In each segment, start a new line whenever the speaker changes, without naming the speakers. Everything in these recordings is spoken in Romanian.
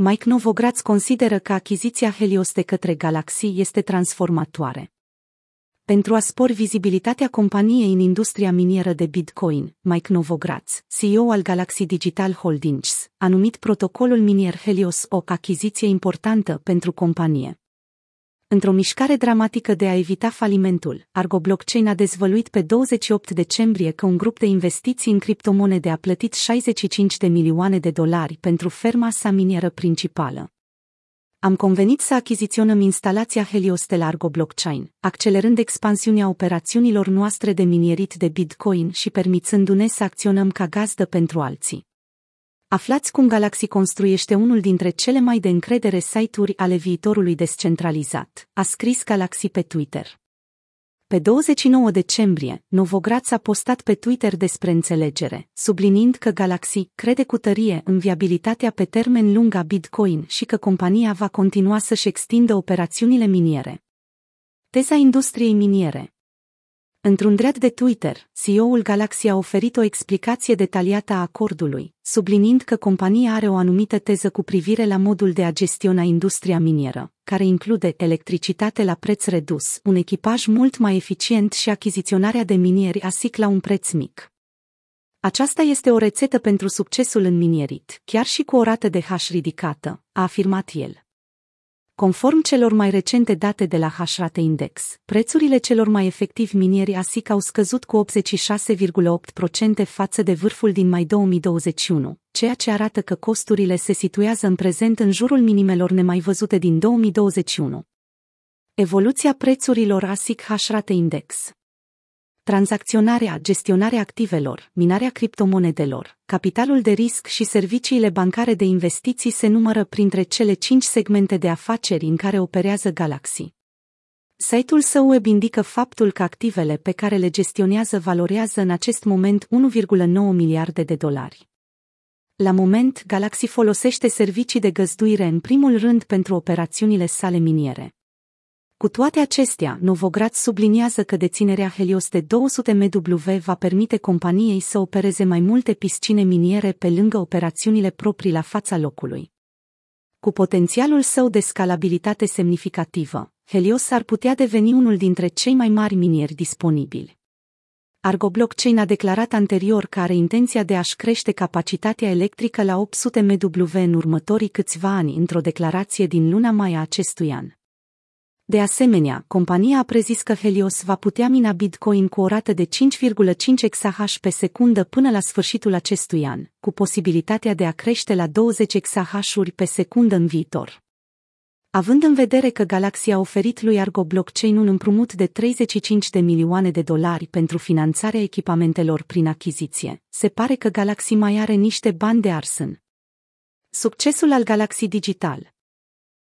Mike Novogratz consideră că achiziția Helios de către Galaxy este transformatoare. Pentru a spori vizibilitatea companiei în industria minieră de Bitcoin, Mike Novogratz, CEO al Galaxy Digital Holdings, a numit protocolul minier Helios o achiziție importantă pentru companie. Într-o mișcare dramatică de a evita falimentul, Argo Blockchain a dezvăluit pe 28 decembrie că un grup de investiții în criptomonede a plătit 65 de milioane de dolari pentru ferma sa minieră principală. Am convenit să achiziționăm instalația Helios de la Argo Blockchain, accelerând expansiunea operațiunilor noastre de minierit de Bitcoin și permițându-ne să acționăm ca gazdă pentru alții. Aflați cum Galaxy construiește unul dintre cele mai de încredere site-uri ale viitorului descentralizat, a scris Galaxy pe Twitter. Pe 29 decembrie, Novogratz a postat pe Twitter despre înțelegere, subliniind că Galaxy crede cu tărie în viabilitatea pe termen lung a Bitcoin și că compania va continua să-și extindă operațiunile miniere. Teza industriei miniere Într-un dread de Twitter, CEO-ul Galaxy a oferit o explicație detaliată a acordului, subliniind că compania are o anumită teză cu privire la modul de a gestiona industria minieră, care include electricitate la preț redus, un echipaj mult mai eficient și achiziționarea de minieri ASIC la un preț mic. Aceasta este o rețetă pentru succesul în minierit, chiar și cu o rată de hash ridicată, a afirmat el. Conform celor mai recente date de la Hashrate Index, prețurile celor mai efectivi minieri ASIC au scăzut cu 86,8% față de vârful din mai 2021, ceea ce arată că costurile se situează în prezent în jurul minimelor nemai văzute din 2021. Evoluția prețurilor ASIC Hashrate Index tranzacționarea, gestionarea activelor, minarea criptomonedelor, capitalul de risc și serviciile bancare de investiții se numără printre cele cinci segmente de afaceri în care operează Galaxy. Site-ul său web indică faptul că activele pe care le gestionează valorează în acest moment 1,9 miliarde de dolari. La moment, Galaxy folosește servicii de găzduire în primul rând pentru operațiunile sale miniere. Cu toate acestea, Novograd subliniază că deținerea Helios de 200 MW va permite companiei să opereze mai multe piscine miniere pe lângă operațiunile proprii la fața locului. Cu potențialul său de scalabilitate semnificativă, Helios ar putea deveni unul dintre cei mai mari minieri disponibili. Argo Blockchain a declarat anterior că are intenția de a-și crește capacitatea electrică la 800 MW în următorii câțiva ani într-o declarație din luna mai a acestui an. De asemenea, compania a prezis că Helios va putea mina Bitcoin cu o rată de 5,5 exahash pe secundă până la sfârșitul acestui an, cu posibilitatea de a crește la 20 exahash-uri pe secundă în viitor. Având în vedere că Galaxy a oferit lui Argo Blockchain un împrumut de 35 de milioane de dolari pentru finanțarea echipamentelor prin achiziție, se pare că Galaxy mai are niște bani de arsân. Succesul al Galaxy Digital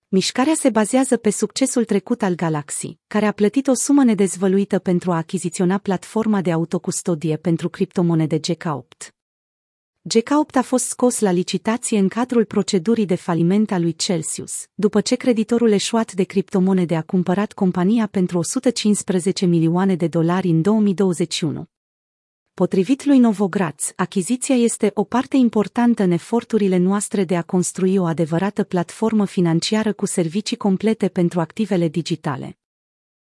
Mișcarea se bazează pe succesul trecut al Galaxy, care a plătit o sumă nedezvăluită pentru a achiziționa platforma de autocustodie pentru criptomonede GK8. GK8 a fost scos la licitație în cadrul procedurii de faliment a lui Celsius, după ce creditorul eșuat de criptomonede a cumpărat compania pentru 115 milioane de dolari în 2021. Potrivit lui Novogratz, achiziția este o parte importantă în eforturile noastre de a construi o adevărată platformă financiară cu servicii complete pentru activele digitale.